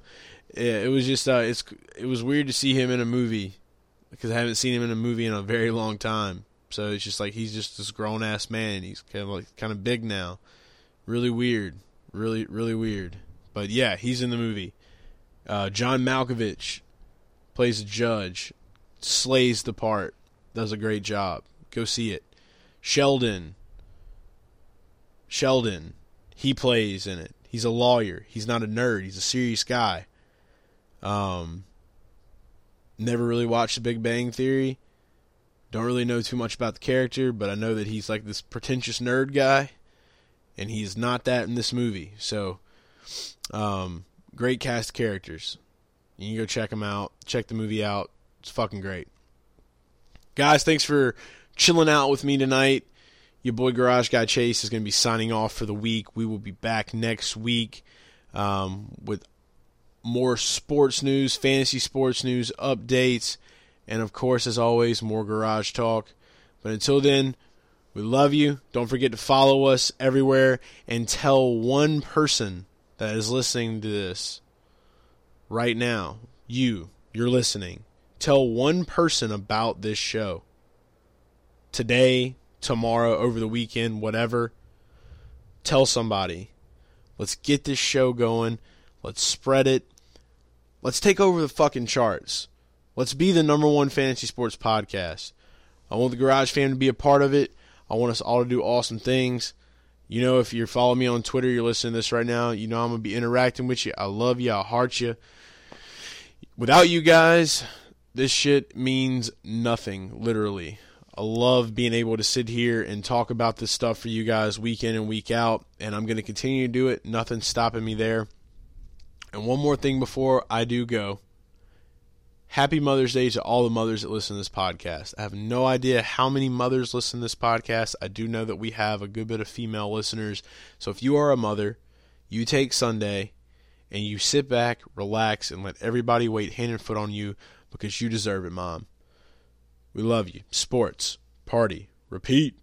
yeah, it was just uh, it's it was weird to see him in a movie because I haven't seen him in a movie in a very long time. So it's just like he's just this grown ass man. He's kind of like kind of big now. Really weird, really really weird. But yeah, he's in the movie. Uh, John Malkovich plays a judge, slays the part, does a great job. Go see it. Sheldon Sheldon, he plays in it. He's a lawyer. He's not a nerd. He's a serious guy. Um, never really watched The Big Bang Theory. Don't really know too much about the character, but I know that he's like this pretentious nerd guy, and he's not that in this movie. So, um, great cast characters. You can go check them out. Check the movie out. It's fucking great. Guys, thanks for chilling out with me tonight. Your boy Garage Guy Chase is going to be signing off for the week. We will be back next week um, with more sports news, fantasy sports news, updates, and of course, as always, more Garage Talk. But until then, we love you. Don't forget to follow us everywhere and tell one person that is listening to this right now, you, you're listening. Tell one person about this show. Today, tomorrow, over the weekend, whatever. Tell somebody. Let's get this show going. Let's spread it. Let's take over the fucking charts. Let's be the number one fantasy sports podcast. I want the Garage Fam to be a part of it. I want us all to do awesome things. You know, if you're following me on Twitter, you're listening to this right now, you know I'm going to be interacting with you. I love you. I heart you. Without you guys, this shit means nothing, literally. I love being able to sit here and talk about this stuff for you guys week in and week out, and I'm going to continue to do it. Nothing's stopping me there. And one more thing before I do go. Happy Mother's Day to all the mothers that listen to this podcast. I have no idea how many mothers listen to this podcast. I do know that we have a good bit of female listeners. So if you are a mother, you take Sunday and you sit back, relax, and let everybody wait hand and foot on you because you deserve it, mom. We love you. Sports. Party. Repeat.